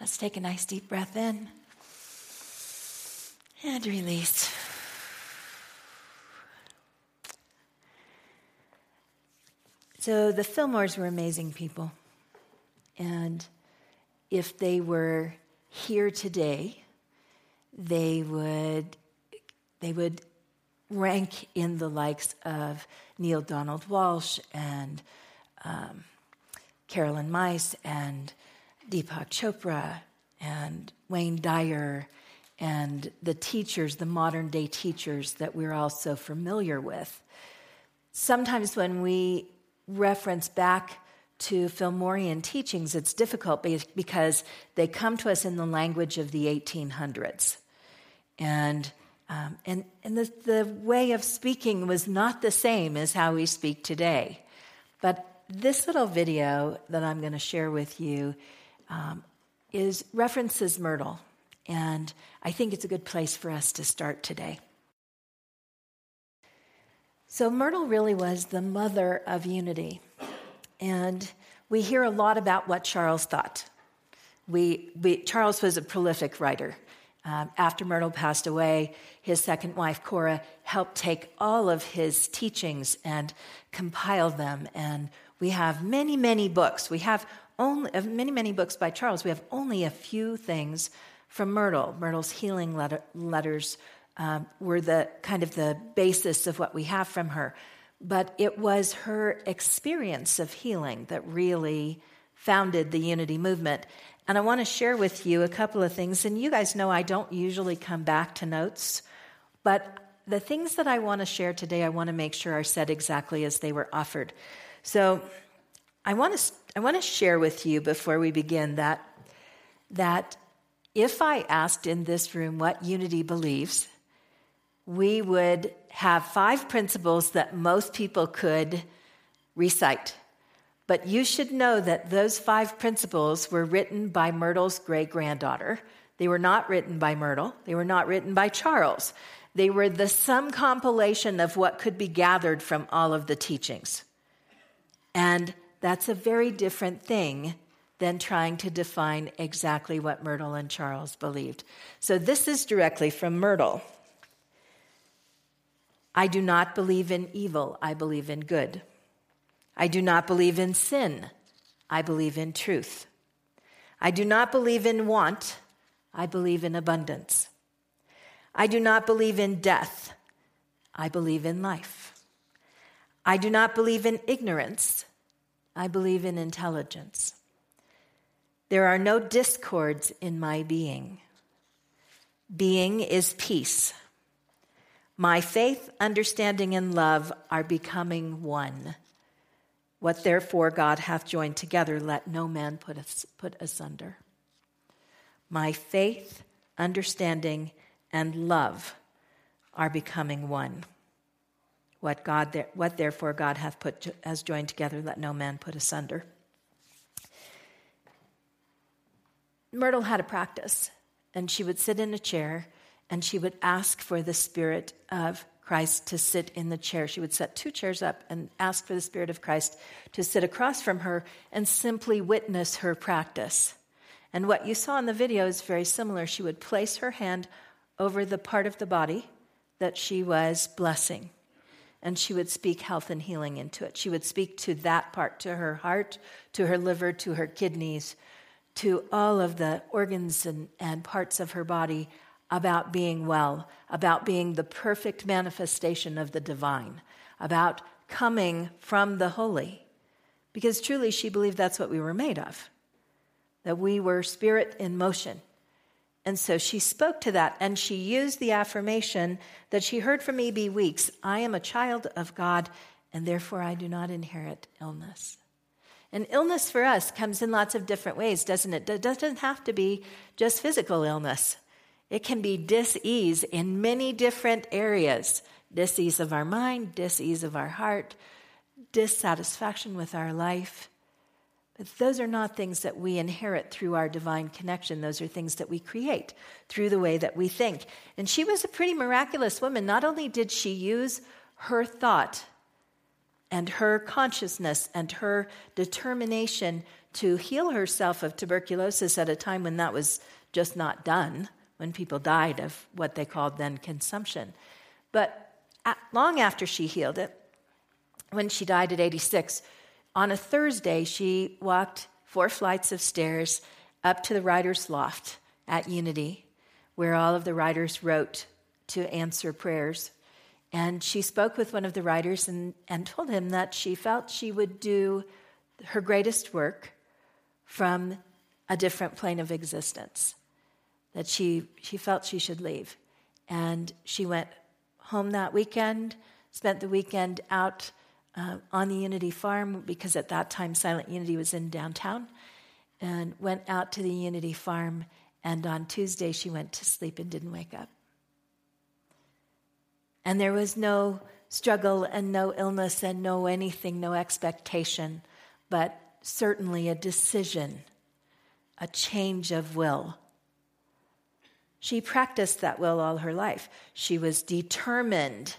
Let's take a nice deep breath in and release. So the Fillmores were amazing people. And if they were here today, they would, they would rank in the likes of Neale Donald Walsch and um, Caroline Myss and Deepak Chopra and Wayne Dyer and the teachers, the modern day teachers that we're all so familiar with. Sometimes when we reference back to Fillmorian teachings, it's difficult because they come to us in the language of the 1800s. And, um, and, and the, the way of speaking was not the same as how we speak today. But this little video that I'm going to share with you um, is references Myrtle. And I think it's a good place for us to start today. So, Myrtle really was the mother of unity. And we hear a lot about what Charles thought. We, we, Charles was a prolific writer. Um, after Myrtle passed away, his second wife, Cora, helped take all of his teachings and compile them. And we have many, many books. We have only many, many books by Charles. We have only a few things from Myrtle. Myrtle's healing letter, letters um, were the kind of the basis of what we have from her. But it was her experience of healing that really founded the unity movement. And I want to share with you a couple of things. And you guys know I don't usually come back to notes, but the things that I want to share today, I want to make sure are said exactly as they were offered. So I want to, I want to share with you before we begin that, that if I asked in this room what unity believes, we would have five principles that most people could recite. But you should know that those five principles were written by Myrtle's great granddaughter. They were not written by Myrtle, they were not written by Charles. They were the sum compilation of what could be gathered from all of the teachings. And that's a very different thing than trying to define exactly what Myrtle and Charles believed. So this is directly from Myrtle. I do not believe in evil, I believe in good. I do not believe in sin, I believe in truth. I do not believe in want, I believe in abundance. I do not believe in death, I believe in life. I do not believe in ignorance, I believe in intelligence. There are no discords in my being. Being is peace. My faith, understanding, and love are becoming one. What therefore God hath joined together, let no man put, put asunder. My faith, understanding, and love are becoming one. What, God there, what therefore God hath put has joined together, let no man put asunder. Myrtle had a practice, and she would sit in a chair and she would ask for the Spirit of Christ to sit in the chair. She would set two chairs up and ask for the Spirit of Christ to sit across from her and simply witness her practice. And what you saw in the video is very similar. She would place her hand over the part of the body that she was blessing, and she would speak health and healing into it. She would speak to that part, to her heart, to her liver, to her kidneys, to all of the organs and, and parts of her body about being well, about being the perfect manifestation of the divine, about coming from the holy. Because truly, she believed that's what we were made of, that we were spirit in motion. And so she spoke to that and she used the affirmation that she heard from E.B. Weeks I am a child of God and therefore I do not inherit illness. And illness for us comes in lots of different ways, doesn't it? It doesn't have to be just physical illness. It can be dis-ease in many different areas dis-ease of our mind, dis-ease of our heart, dissatisfaction with our life. But those are not things that we inherit through our divine connection. Those are things that we create through the way that we think. And she was a pretty miraculous woman. Not only did she use her thought and her consciousness and her determination to heal herself of tuberculosis at a time when that was just not done, when people died of what they called then consumption. But long after she healed it, when she died at 86, on a Thursday, she walked four flights of stairs up to the writer's loft at Unity, where all of the writers wrote to answer prayers. And she spoke with one of the writers and, and told him that she felt she would do her greatest work from a different plane of existence, that she, she felt she should leave. And she went home that weekend, spent the weekend out uh, on the Unity farm because at that time Silent Unity was in downtown, and went out to the Unity farm. And on Tuesday, she went to sleep and didn't wake up. And there was no struggle and no illness and no anything, no expectation, but certainly a decision, a change of will. She practiced that will all her life. She was determined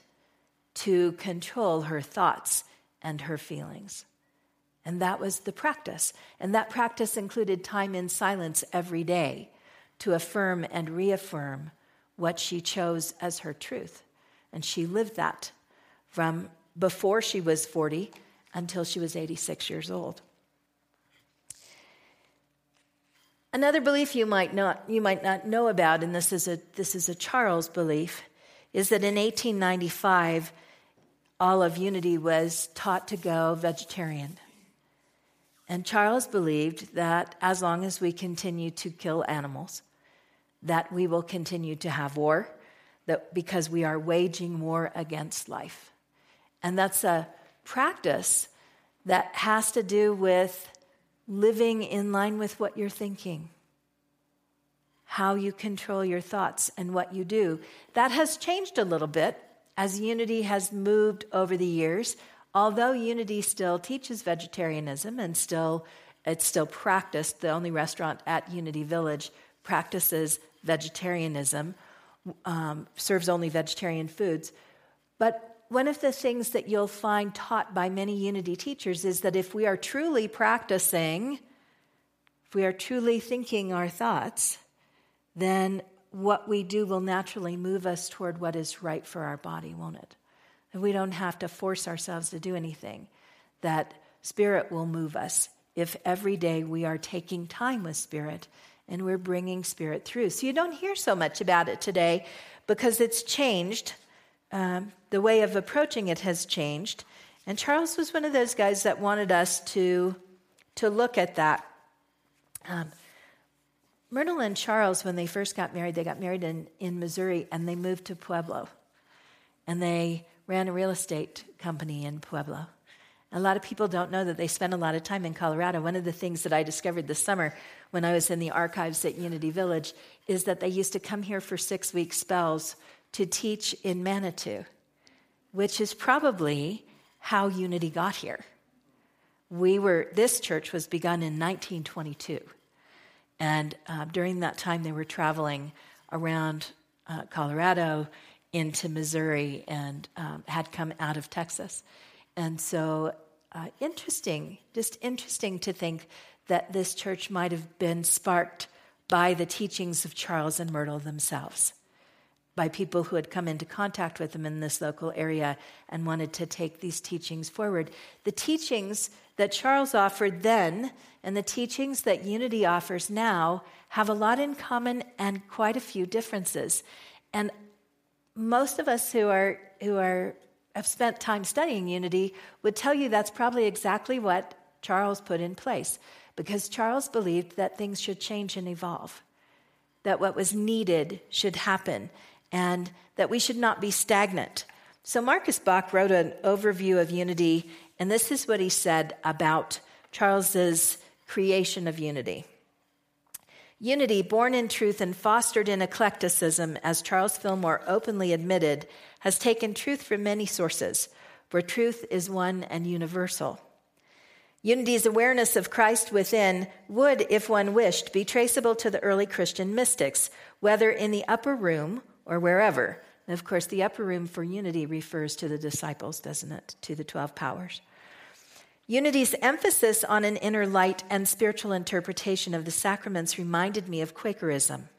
to control her thoughts and her feelings. And that was the practice. And that practice included time in silence every day to affirm and reaffirm what she chose as her truth. And she lived that from before she was 40 until she was 86 years old. Another belief you might not, you might not know about, and this is, a, this is a Charles belief, is that in 1895, all of Unity was taught to go vegetarian. And Charles believed that as long as we continue to kill animals, that we will continue to have war, that because we are waging war against life. And that's a practice that has to do with living in line with what you're thinking, how you control your thoughts and what you do. That has changed a little bit as unity has moved over the years, although unity still teaches vegetarianism and still it's still practiced, the only restaurant at Unity Village practices vegetarianism, um, serves only vegetarian foods. But one of the things that you'll find taught by many Unity teachers is that if we are truly practicing, if we are truly thinking our thoughts, then what we do will naturally move us toward what is right for our body, won't it? And we don't have to force ourselves to do anything. That Spirit will move us if every day we are taking time with Spirit and we're bringing Spirit through. So you don't hear so much about it today because it's changed. Um, the way of approaching it has changed. And Charles was one of those guys that wanted us to, to look at that. Um, Myrtle and Charles, when they first got married, they got married in, in Missouri and they moved to Pueblo. And they ran a real estate company in Pueblo. A lot of people don't know that they spent a lot of time in Colorado. One of the things that I discovered this summer when I was in the archives at Unity Village is that they used to come here for six week spells to teach in Manitou, which is probably how Unity got here. We were, this church was begun in 1922. And uh, during that time, they were traveling around uh, Colorado into Missouri and um, had come out of Texas. And so, uh, interesting, just interesting to think that this church might have been sparked by the teachings of Charles and Myrtle themselves, by people who had come into contact with them in this local area and wanted to take these teachings forward. The teachings that Charles offered then and the teachings that Unity offers now have a lot in common and quite a few differences. And most of us who are who are have spent time studying Unity would tell you that's probably exactly what Charles put in place because Charles believed that things should change and evolve. That what was needed should happen and that we should not be stagnant. So Marcus Bach wrote an overview of unity and this is what he said about Charles's creation of unity. Unity, born in truth and fostered in eclecticism, as Charles Fillmore openly admitted, has taken truth from many sources, for truth is one and universal. Unity's awareness of Christ within would, if one wished, be traceable to the early Christian mystics, whether in the upper room or wherever, And of course, the upper room for unity refers to the disciples, doesn't it? To the 12 powers. Unity's emphasis on an inner light and spiritual interpretation of the sacraments reminded me of Quakerism.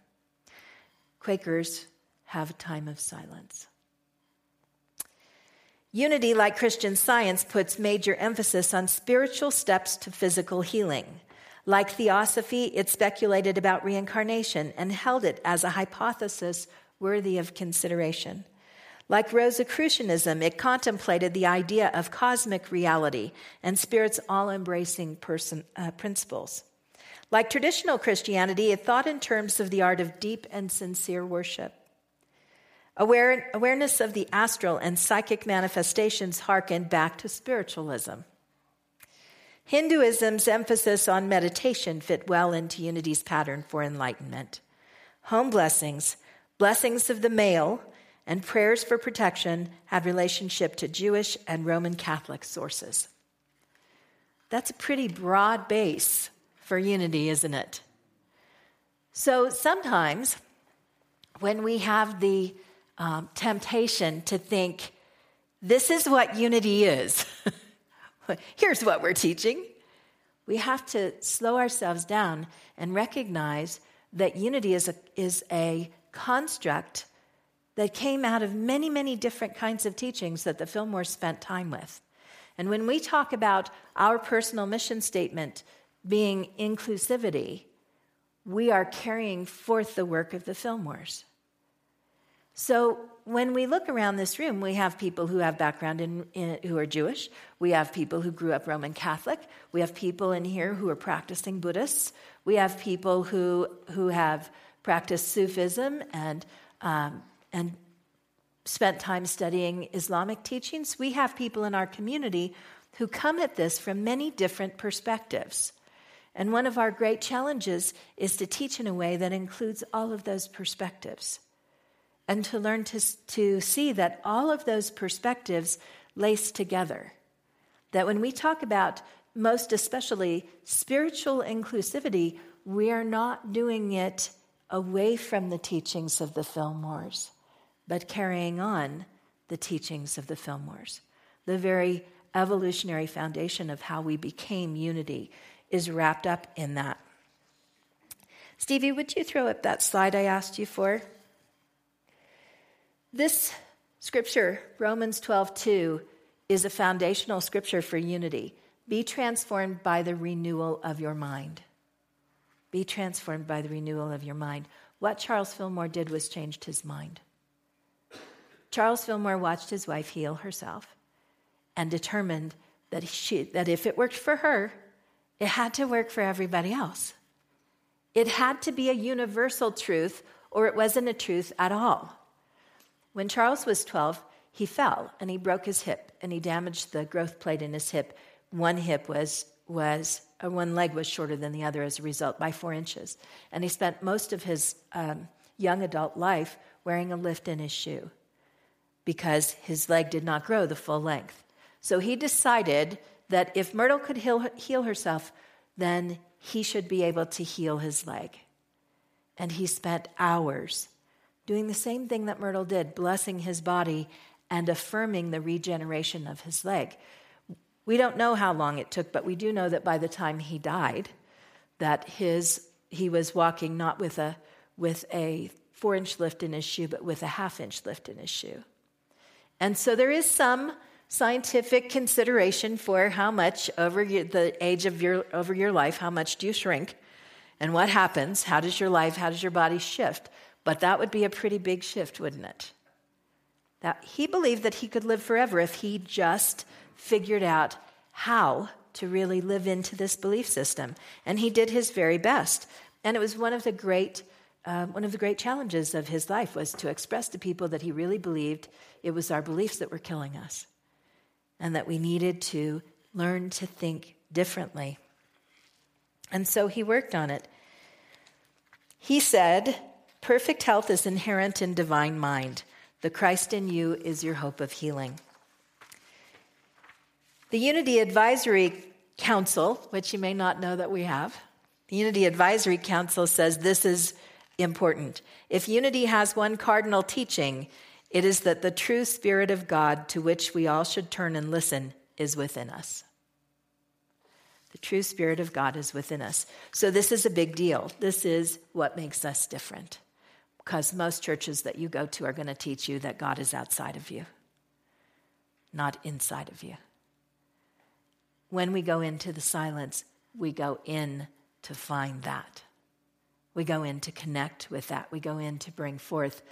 Quakers have a time of silence. Unity, like Christian science, puts major emphasis on spiritual steps to physical healing. Like theosophy, it speculated about reincarnation and held it as a hypothesis worthy of consideration. Like Rosicrucianism, it contemplated the idea of cosmic reality and Spirit's all embracing uh, principles. Like traditional Christianity, it thought in terms of the art of deep and sincere worship. Aware, awareness of the astral and psychic manifestations harkened back to spiritualism. Hinduism's emphasis on meditation fit well into Unity's pattern for enlightenment. Home blessings, blessings of the male, and prayers for protection had relationship to Jewish and Roman Catholic sources. That's a pretty broad base for unity, isn't it? So sometimes when we have the um, temptation to think, this is what unity is, here's what we're teaching, we have to slow ourselves down and recognize that unity is a, is a construct that came out of many, many different kinds of teachings that the Fillmore spent time with. And when we talk about our personal mission statement being inclusivity, we are carrying forth the work of the Fillmores. So when we look around this room, we have people who have background in, in, who are Jewish. We have people who grew up Roman Catholic. We have people in here who are practicing Buddhists. We have people who who have practiced Sufism and um, and spent time studying Islamic teachings, we have people in our community who come at this from many different perspectives. And one of our great challenges is to teach in a way that includes all of those perspectives and to learn to, to see that all of those perspectives lace together. That when we talk about, most especially, spiritual inclusivity, we are not doing it away from the teachings of the Fillmores but carrying on the teachings of the Fillmores. The very evolutionary foundation of how we became unity is wrapped up in that. Stevie, would you throw up that slide I asked you for? This scripture, Romans 12 2, is a foundational scripture for unity. Be transformed by the renewal of your mind. Be transformed by the renewal of your mind. What Charles Fillmore did was changed his mind. Charles Fillmore watched his wife heal herself and determined that, she, that if it worked for her, it had to work for everybody else. It had to be a universal truth, or it wasn't a truth at all. When Charles was 12, he fell and he broke his hip and he damaged the growth plate in his hip. One hip was, was uh, one leg was shorter than the other as a result by four inches. And he spent most of his um, young adult life wearing a lift in his shoe because his leg did not grow the full length. So he decided that if Myrtle could heal, heal herself, then he should be able to heal his leg. And he spent hours doing the same thing that Myrtle did, blessing his body and affirming the regeneration of his leg. We don't know how long it took, but we do know that by the time he died, that his he was walking not with a with a four inch lift in his shoe, but with a half inch lift in his shoe. And so there is some scientific consideration for how much over the age of your over your life how much do you shrink and what happens how does your life how does your body shift but that would be a pretty big shift wouldn't it that he believed that he could live forever if he just figured out how to really live into this belief system and he did his very best and it was one of the great um, one of the great challenges of his life was to express to people that he really believed it was our beliefs that were killing us and that we needed to learn to think differently. And so he worked on it. He said, Perfect health is inherent in divine mind. The Christ in you is your hope of healing. The Unity Advisory Council, which you may not know that we have, the Unity Advisory Council says this is important. If unity has one cardinal teaching, It is that the true Spirit of God to which we all should turn and listen is within us. The true Spirit of God is within us. So, this is a big deal. This is what makes us different. Because most churches that you go to are going to teach you that God is outside of you, not inside of you. When we go into the silence, we go in to find that. We go in to connect with that. We go in to bring forth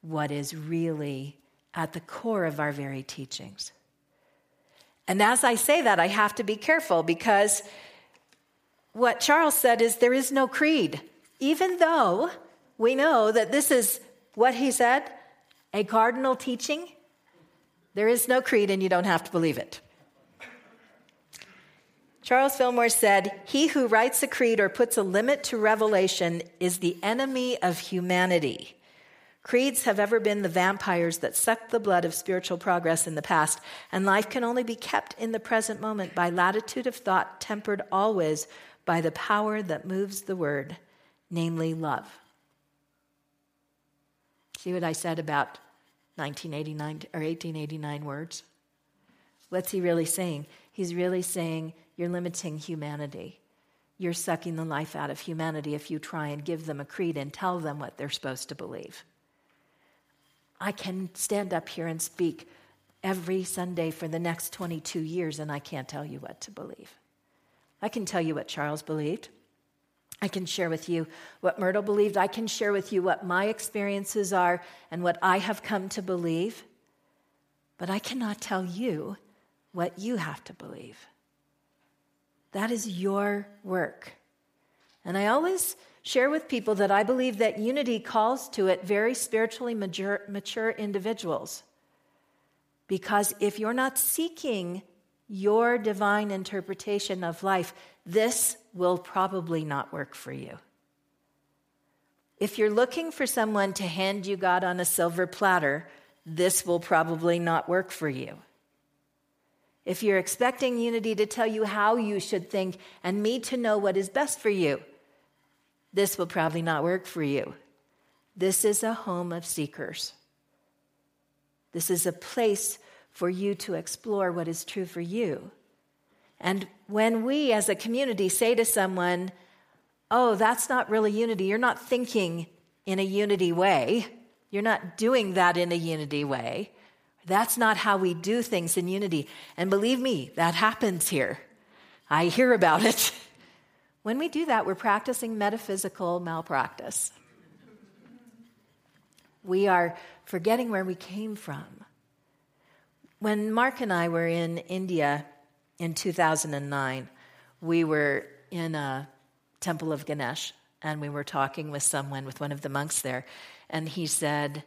what is really at the core of our very teachings. And as I say that, I have to be careful because what Charles said is there is no creed. Even though we know that this is what he said, a cardinal teaching, there is no creed and you don't have to believe it. Charles Fillmore said, He who writes a creed or puts a limit to revelation is the enemy of humanity. Creeds have ever been the vampires that suck the blood of spiritual progress in the past, and life can only be kept in the present moment by latitude of thought, tempered always by the power that moves the word, namely love. See what I said about 1989 or 1889 words? What's he really saying? He's really saying you're limiting humanity. You're sucking the life out of humanity if you try and give them a creed and tell them what they're supposed to believe. I can stand up here and speak every Sunday for the next 22 years, and I can't tell you what to believe. I can tell you what Charles believed. I can share with you what Myrtle believed. I can share with you what my experiences are and what I have come to believe. But I cannot tell you what you have to believe. That is your work. And I always share with people that I believe that unity calls to it very spiritually mature, mature individuals. Because if you're not seeking your divine interpretation of life, this will probably not work for you. If you're looking for someone to hand you God on a silver platter, this will probably not work for you. If you're expecting unity to tell you how you should think and me to know what is best for you, this will probably not work for you. This is a home of seekers. This is a place for you to explore what is true for you. And when we as a community say to someone, Oh, that's not really unity, you're not thinking in a unity way, you're not doing that in a unity way. That's not how we do things in unity. And believe me, that happens here. I hear about it. When we do that, we're practicing metaphysical malpractice. We are forgetting where we came from. When Mark and I were in India in 2009, we were in a temple of Ganesh and we were talking with someone, with one of the monks there, and he said,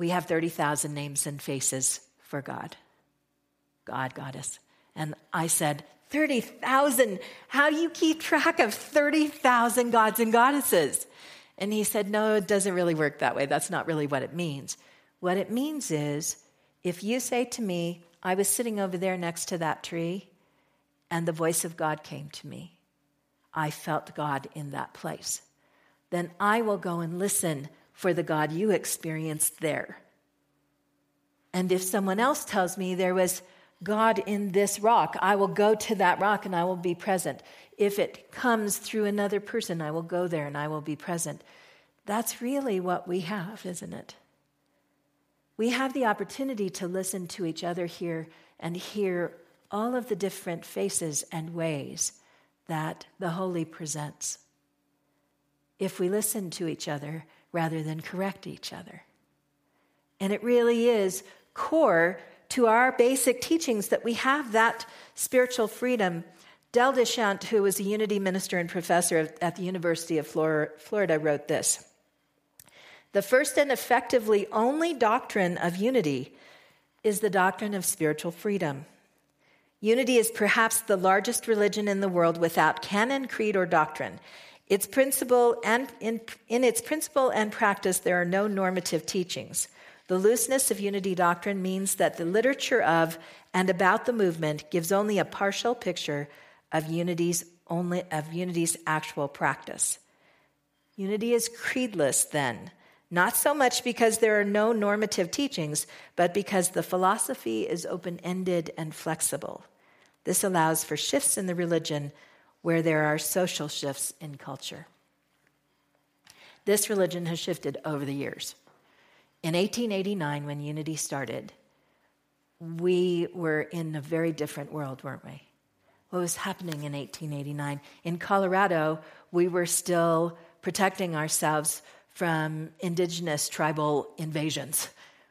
We have 30,000 names and faces for God. God, Goddess. And I said, 30,000. How do you keep track of 30,000 gods and goddesses? And he said, No, it doesn't really work that way. That's not really what it means. What it means is if you say to me, I was sitting over there next to that tree, and the voice of God came to me, I felt God in that place, then I will go and listen for the God you experienced there. And if someone else tells me there was God in this rock. I will go to that rock and I will be present. If it comes through another person, I will go there and I will be present. That's really what we have, isn't it? We have the opportunity to listen to each other here and hear all of the different faces and ways that the Holy presents. If we listen to each other rather than correct each other. And it really is core to our basic teachings that we have that spiritual freedom. Dell deChant, who was a unity minister and professor at the University of Florida, wrote this The first and effectively only doctrine of unity is the doctrine of spiritual freedom. Unity is perhaps the largest religion in the world without canon, creed, or doctrine. Its principle and in, in its principle and practice, there are no normative teachings. The looseness of unity doctrine means that the literature of and about the movement gives only a partial picture of unity's only of unity's actual practice. Unity is creedless then. not so much because there are no normative teachings, but because the philosophy is open ended and flexible. This allows for shifts in the religion where there are social shifts in culture. This religion has shifted over the years. In 1889, when Unity started, we were in a very different world, weren't we? What was happening in 1889? In Colorado, we were still protecting ourselves from indigenous tribal invasions.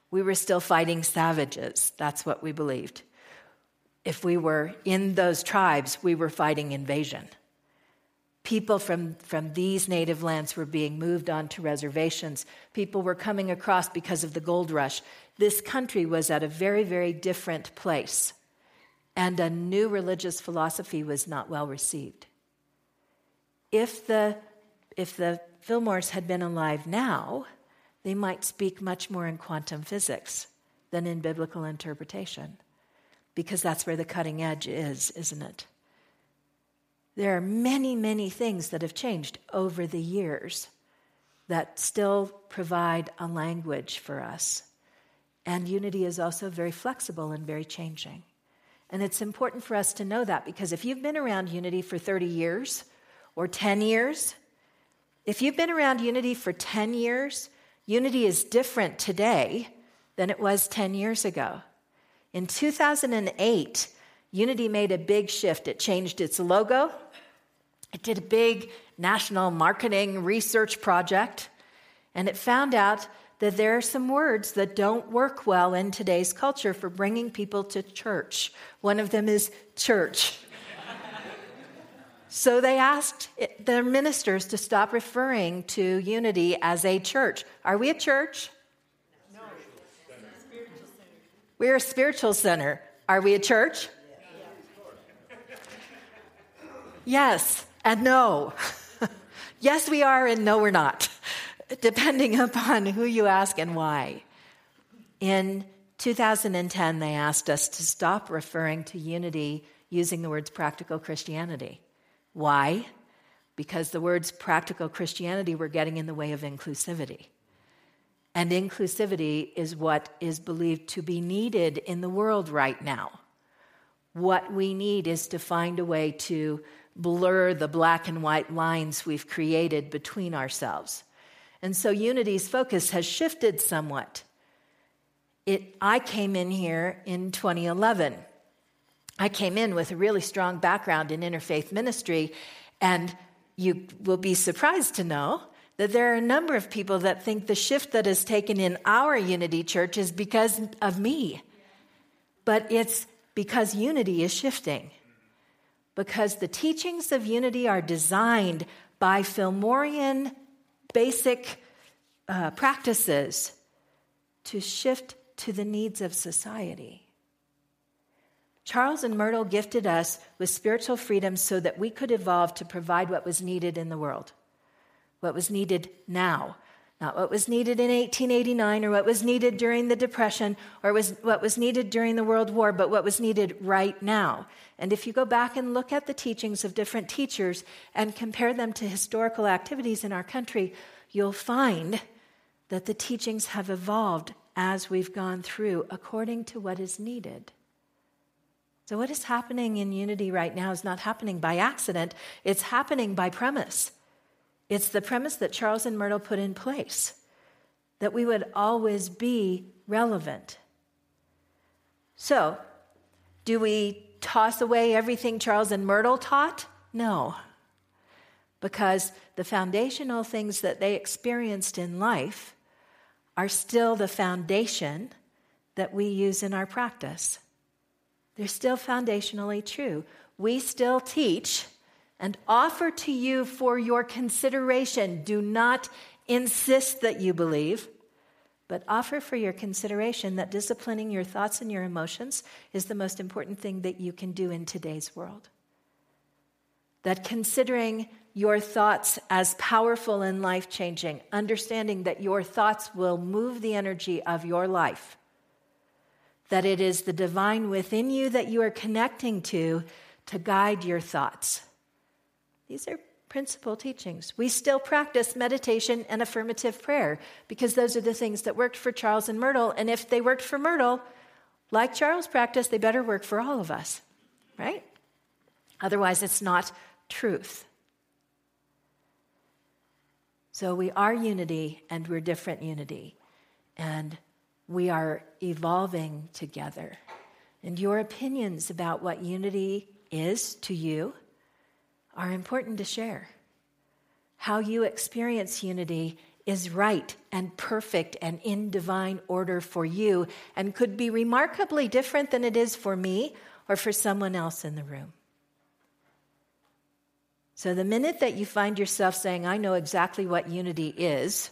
We were still fighting savages. That's what we believed. If we were in those tribes, we were fighting invasion. People from, from these native lands were being moved onto reservations. People were coming across because of the gold rush. This country was at a very, very different place, and a new religious philosophy was not well received. If the, if the Fillmores had been alive now, they might speak much more in quantum physics than in biblical interpretation, because that's where the cutting edge is, isn't it? There are many, many things that have changed over the years that still provide a language for us. And unity is also very flexible and very changing. And it's important for us to know that because if you've been around unity for 30 years or 10 years, if you've been around Unity for 10 years, Unity is different today than it was 10 years ago. In 2008, Unity made a big shift. It changed its logo, it did a big national marketing research project, and it found out that there are some words that don't work well in today's culture for bringing people to church. One of them is church. So they asked their ministers to stop referring to unity as a church. Are we a church? No. We're a spiritual center. Are we a church? Yes and no. yes, we are, and no, we're not, depending upon who you ask and why. In 2010, they asked us to stop referring to unity using the words practical Christianity. Why? Because the words practical Christianity were getting in the way of inclusivity. And inclusivity is what is believed to be needed in the world right now. What we need is to find a way to blur the black and white lines we've created between ourselves. And so Unity's focus has shifted somewhat. It, I came in here in 2011 I came in with a really strong background in interfaith ministry, and you will be surprised to know that there are a number of people that think the shift that has taken in our unity church is because of me. But it's because unity is shifting. Because the teachings of unity are designed by Fillmorian basic uh, practices to shift to the needs of society. Charles and Myrtle gifted us with spiritual freedom so that we could evolve to provide what was needed in the world, what was needed now, not what was needed in 1889 or what was needed during the Depression or was, what was needed during the World War, but what was needed right now. And if you go back and look at the teachings of different teachers and compare them to historical activities in our country, you'll find that the teachings have evolved as we've gone through according to what is needed. So, what is happening in unity right now is not happening by accident, it's happening by premise. It's the premise that Charles and Myrtle put in place that we would always be relevant. So, do we toss away everything Charles and Myrtle taught? No. Because the foundational things that they experienced in life are still the foundation that we use in our practice they're still foundationally true. We still teach and offer to you for your consideration. Do not insist that you believe, but offer for your consideration that disciplining your thoughts and your emotions is the most important thing that you can do in today's world. That considering your thoughts as powerful and life changing, understanding that your thoughts will move the energy of your life that it is the divine within you that you are connecting to to guide your thoughts. These are principal teachings. We still practice meditation and affirmative prayer because those are the things that worked for Charles and Myrtle. And if they worked for Myrtle, like Charles practiced, they better work for all of us, right? Otherwise, it's not truth. So we are unity and we're different unity. And we are evolving together. And your opinions about what unity is to you are important to share. How you experience unity is right and perfect and in divine order for you and could be remarkably different than it is for me or for someone else in the room. So, the minute that you find yourself saying, I know exactly what unity is,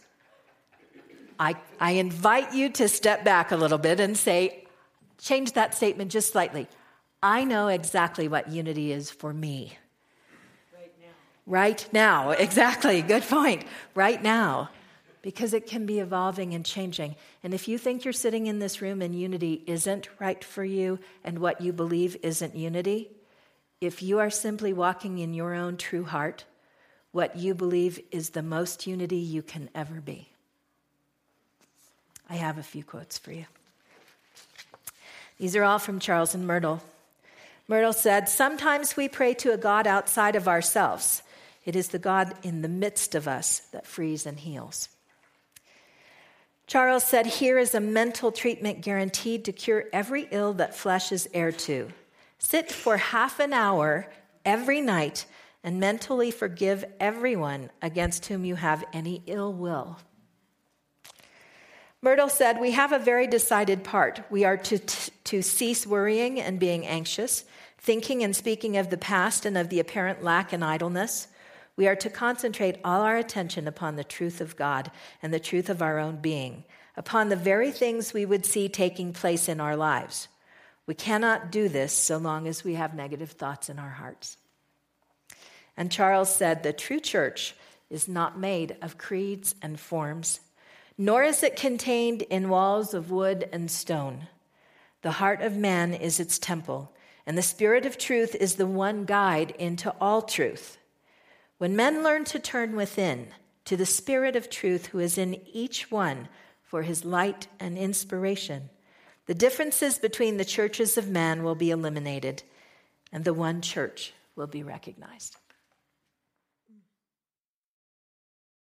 I, I invite you to step back a little bit and say, change that statement just slightly. I know exactly what unity is for me. Right now. Exactly. Good point. Right now. Because it can be evolving and changing. And if you think you're sitting in this room and unity isn't right for you and what you believe isn't unity, if you are simply walking in your own true heart, what you believe is the most unity you can ever be. I have a few quotes for you. These are all from Charles and Myrtle. Myrtle said, Sometimes we pray to a God outside of ourselves. It is the God in the midst of us that frees and heals. Charles said, Here is a mental treatment guaranteed to cure every ill that flesh is heir to. Sit for half an hour every night and mentally forgive everyone against whom you have any ill will. Myrtle said, We have a very decided part. We are to, t- to cease worrying and being anxious, thinking and speaking of the past and of the apparent lack and idleness. We are to concentrate all our attention upon the truth of God and the truth of our own being, upon the very things we would see taking place in our lives. We cannot do this so long as we have negative thoughts in our hearts. And Charles said, The true church is not made of creeds and forms, nor is it contained in walls of wood and stone. The heart of man is its temple, and the Spirit of truth is the one guide into all truth. When men learn to turn within to the Spirit of truth who is in each one for his light and inspiration, the differences between the churches of man will be eliminated, and the one church will be recognized.